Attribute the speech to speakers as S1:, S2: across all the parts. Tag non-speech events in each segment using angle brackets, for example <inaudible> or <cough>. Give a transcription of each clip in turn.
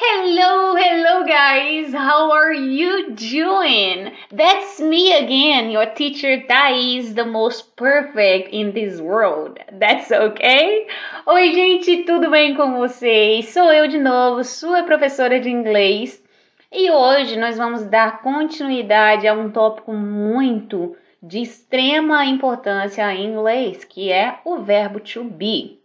S1: Hello, hello guys, how are you doing? That's me again, your teacher Thais, the most perfect in this world. That's okay? Oi, gente, tudo bem com vocês? Sou eu de novo, sua professora de inglês. E hoje nós vamos dar continuidade a um tópico muito de extrema importância em inglês, que é o verbo to be.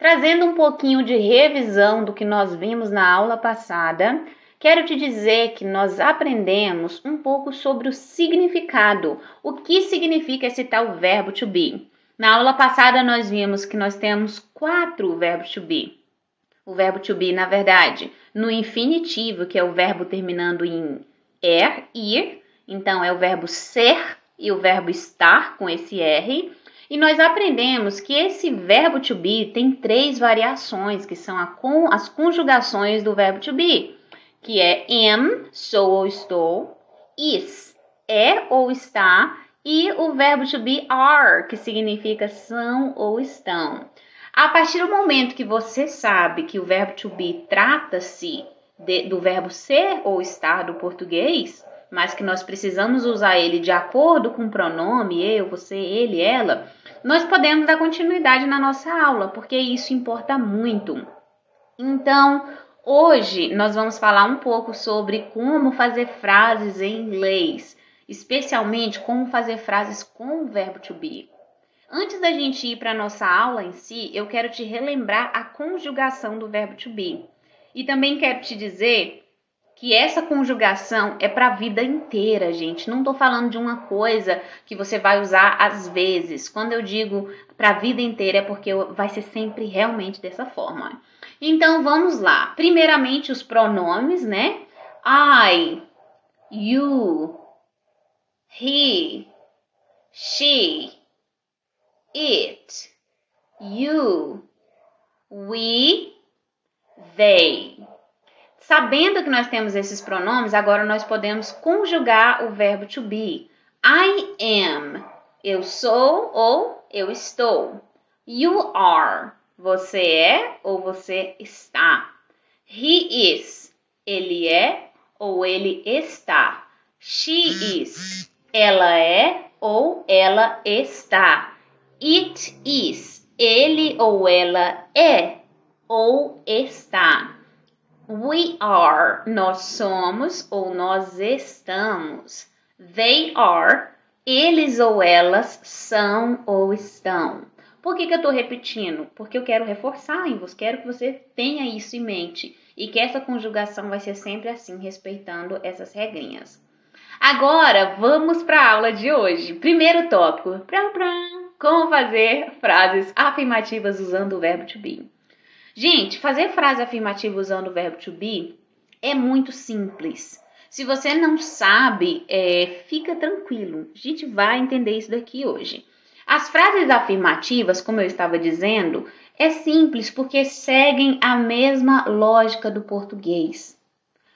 S1: Trazendo um pouquinho de revisão do que nós vimos na aula passada, quero te dizer que nós aprendemos um pouco sobre o significado, o que significa esse tal verbo to be. Na aula passada nós vimos que nós temos quatro verbos to be. O verbo to be, na verdade, no infinitivo, que é o verbo terminando em er, ir, então é o verbo ser e o verbo estar com esse R. E nós aprendemos que esse verbo to be tem três variações, que são as conjugações do verbo to be, que é am, sou ou estou, is, é ou está, e o verbo to be are, que significa são ou estão. A partir do momento que você sabe que o verbo to be trata-se do verbo ser ou estar do português, mas que nós precisamos usar ele de acordo com o pronome eu, você, ele, ela, nós podemos dar continuidade na nossa aula, porque isso importa muito. Então, hoje nós vamos falar um pouco sobre como fazer frases em inglês, especialmente como fazer frases com o verbo to be. Antes da gente ir para a nossa aula em si, eu quero te relembrar a conjugação do verbo to be. E também quero te dizer que essa conjugação é para a vida inteira, gente. Não estou falando de uma coisa que você vai usar às vezes. Quando eu digo para a vida inteira é porque vai ser sempre realmente dessa forma. Então vamos lá. Primeiramente os pronomes, né? I, you, he, she, it, you, we, they. Sabendo que nós temos esses pronomes, agora nós podemos conjugar o verbo to be. I am, eu sou ou eu estou. You are, você é ou você está. He is, ele é ou ele está. She is, ela é ou ela está. It is, ele ou ela é ou está. We are, nós somos ou nós estamos. They are, eles ou elas são ou estão. Por que, que eu estou repetindo? Porque eu quero reforçar em você, quero que você tenha isso em mente e que essa conjugação vai ser sempre assim, respeitando essas regrinhas. Agora vamos para a aula de hoje. Primeiro tópico: como fazer frases afirmativas usando o verbo to be. Gente, fazer frase afirmativa usando o verbo to be é muito simples. Se você não sabe, é, fica tranquilo. A gente vai entender isso daqui hoje. As frases afirmativas, como eu estava dizendo, é simples porque seguem a mesma lógica do português.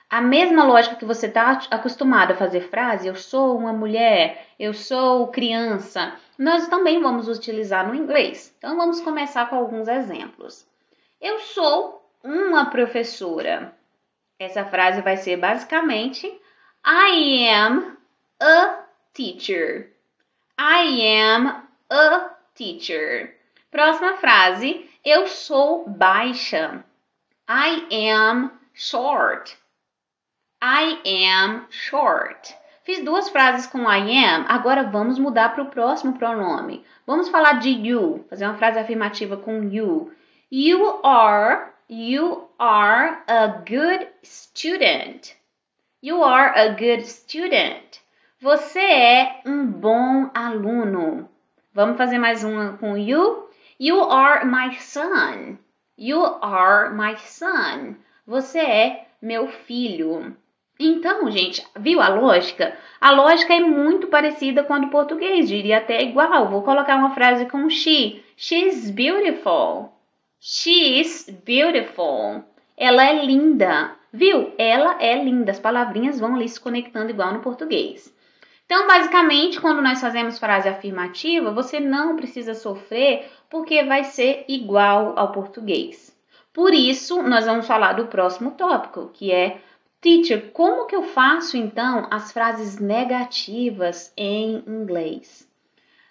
S1: A mesma lógica que você está acostumado a fazer frase, eu sou uma mulher, eu sou criança, nós também vamos utilizar no inglês. Então vamos começar com alguns exemplos. Eu sou uma professora. Essa frase vai ser basicamente I am a teacher. I am a teacher. Próxima frase, eu sou baixa. I am short. I am short. Fiz duas frases com I am, agora vamos mudar para o próximo pronome. Vamos falar de you, fazer uma frase afirmativa com you. You are you are a good student. You are a good student. Você é um bom aluno. Vamos fazer mais uma com you? You are my son. You are my son. Você é meu filho. Então, gente, viu a lógica? A lógica é muito parecida com a do português, diria até igual. Vou colocar uma frase com she. She's beautiful. She is beautiful. Ela é linda. Viu? Ela é linda. As palavrinhas vão ali se conectando igual no português. Então, basicamente, quando nós fazemos frase afirmativa, você não precisa sofrer porque vai ser igual ao português. Por isso, nós vamos falar do próximo tópico, que é Teacher, como que eu faço então as frases negativas em inglês?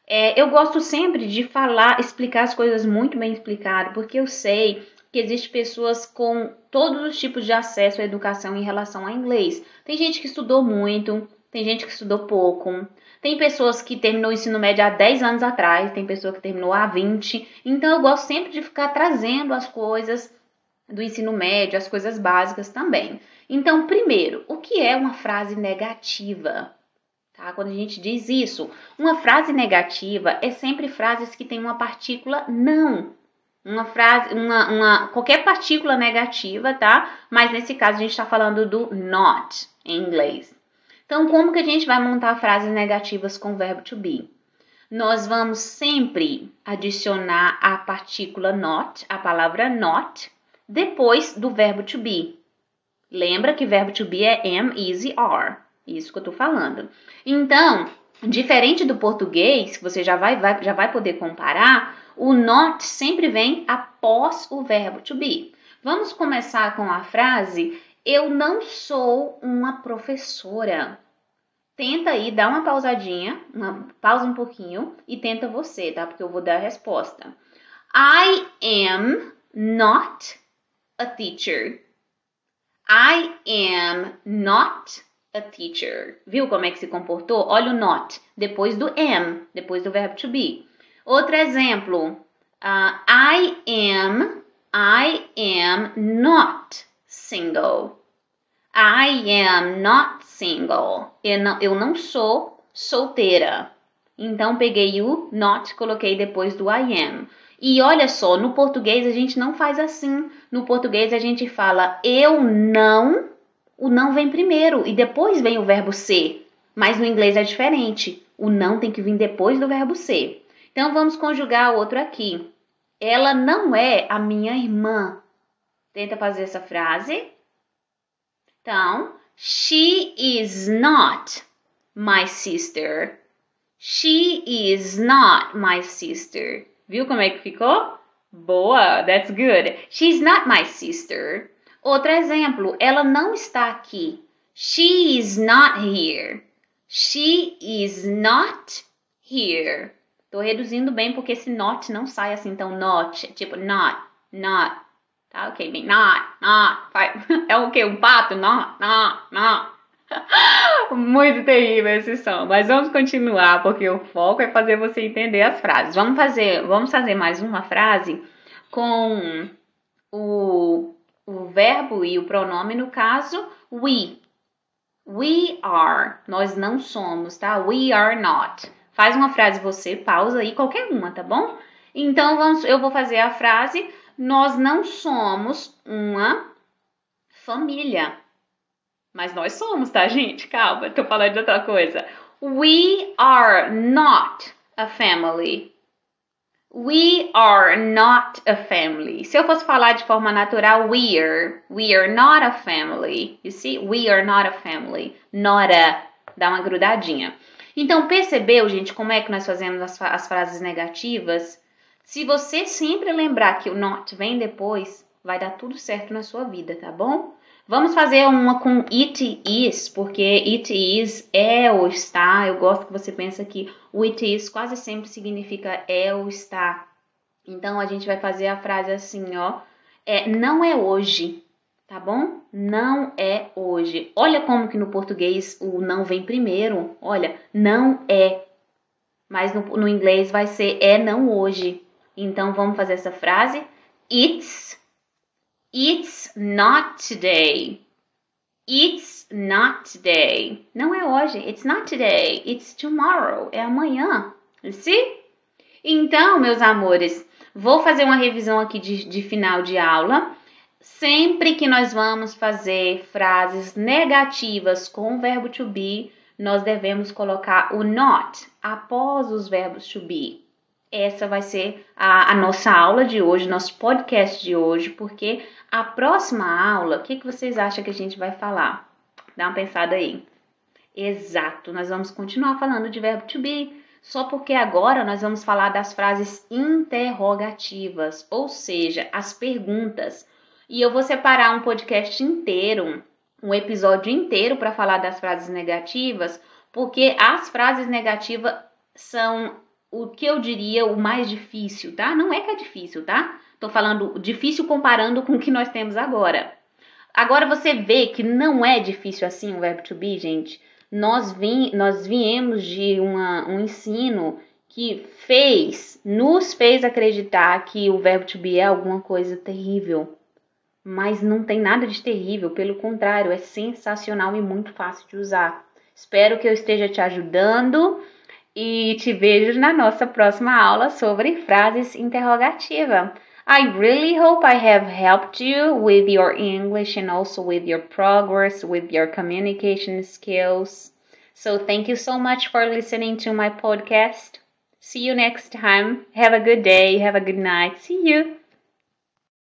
S1: É, eu gosto sempre de falar, explicar as coisas muito bem explicado, porque eu sei que existem pessoas com todos os tipos de acesso à educação em relação ao inglês. Tem gente que estudou muito, tem gente que estudou pouco, tem pessoas que terminou o ensino médio há 10 anos atrás, tem pessoa que terminou há 20. Então eu gosto sempre de ficar trazendo as coisas do ensino médio, as coisas básicas também. Então, primeiro, o que é uma frase negativa? Tá? Quando a gente diz isso, uma frase negativa é sempre frases que têm uma partícula não. Uma frase, uma, uma qualquer partícula negativa, tá? Mas nesse caso a gente está falando do not em inglês. Então, como que a gente vai montar frases negativas com o verbo to be? Nós vamos sempre adicionar a partícula not, a palavra not, depois do verbo to be. Lembra que verbo to be é am, is e are. Isso que eu tô falando. Então, diferente do português, você já vai, vai, já vai poder comparar, o not sempre vem após o verbo to be. Vamos começar com a frase eu não sou uma professora. Tenta aí, dá uma pausadinha, uma, pausa um pouquinho e tenta você, tá? Porque eu vou dar a resposta. I am not a teacher. I am not a teacher. Viu como é que se comportou? Olha o not, depois do am, depois do verbo to be. Outro exemplo. Uh, I am, I am not single. I am not single. Eu não, eu não sou solteira. Então peguei o not, coloquei depois do I am. E olha só, no português a gente não faz assim. No português a gente fala eu não, o não vem primeiro e depois vem o verbo ser. Mas no inglês é diferente. O não tem que vir depois do verbo ser. Então vamos conjugar o outro aqui. Ela não é a minha irmã. Tenta fazer essa frase. Então, she is not my sister. She is not my sister. Viu como é que ficou? Boa, that's good. She's not my sister. Outro exemplo, ela não está aqui. She is not here. She is not here. Tô reduzindo bem porque esse not não sai assim, então not, tipo not, not, Tá, ok, bem, not, not, <laughs> é o que? Um pato? Not, not, not. <laughs> Muito terrível esse som, mas vamos continuar porque o foco é fazer você entender as frases. Vamos fazer, vamos fazer mais uma frase com o, o verbo e o pronome no caso we. We are, nós não somos, tá? We are not. Faz uma frase você, pausa aí qualquer uma, tá bom? Então vamos, eu vou fazer a frase nós não somos uma família. Mas nós somos, tá, gente? Calma, tô falando de outra coisa. We are not a family. We are not a family. Se eu fosse falar de forma natural, we are. We are not a family. You see? We are not a family. Not a. Dá uma grudadinha. Então, percebeu, gente, como é que nós fazemos as, as frases negativas? Se você sempre lembrar que o not vem depois, vai dar tudo certo na sua vida, tá bom? Vamos fazer uma com it is, porque it is é ou está. Eu gosto que você pensa que o it is quase sempre significa é ou está. Então a gente vai fazer a frase assim, ó. É, não é hoje, tá bom? Não é hoje. Olha como que no português o não vem primeiro. Olha, não é. Mas no, no inglês vai ser é não hoje. Então vamos fazer essa frase. It's It's not today. It's not today. Não é hoje. It's not today. It's tomorrow. É amanhã. See? Então, meus amores, vou fazer uma revisão aqui de, de final de aula. Sempre que nós vamos fazer frases negativas com o verbo to be, nós devemos colocar o not após os verbos to be essa vai ser a, a, nossa aula de hoje, nosso podcast de hoje, porque a próxima aula, o que, que vocês acham que a gente vai falar? Dá uma pensada aí. Exato, nós vamos continuar falando de verbo to be, só porque agora nós vamos falar das frases interrogativas, ou seja, as perguntas. E eu vou separar um podcast inteiro, um episódio inteiro para falar das frases negativas, porque as frases negativas são o que eu diria o mais difícil, tá? Não é que é difícil, tá? Tô falando difícil comparando com o que nós temos agora. Agora você vê que não é difícil assim o verbo to be, gente. Nós, vim, nós viemos de uma, um ensino que fez, nos fez acreditar que o verbo to be é alguma coisa terrível. Mas não tem nada de terrível, pelo contrário, é sensacional e muito fácil de usar. Espero que eu esteja te ajudando e te vejo na nossa próxima aula sobre frases interrogativa. I really hope I have helped you with your English and also with your progress, with your communication skills. So, thank you so much for listening to my podcast. See you next time. Have a good day. Have a good night. See you.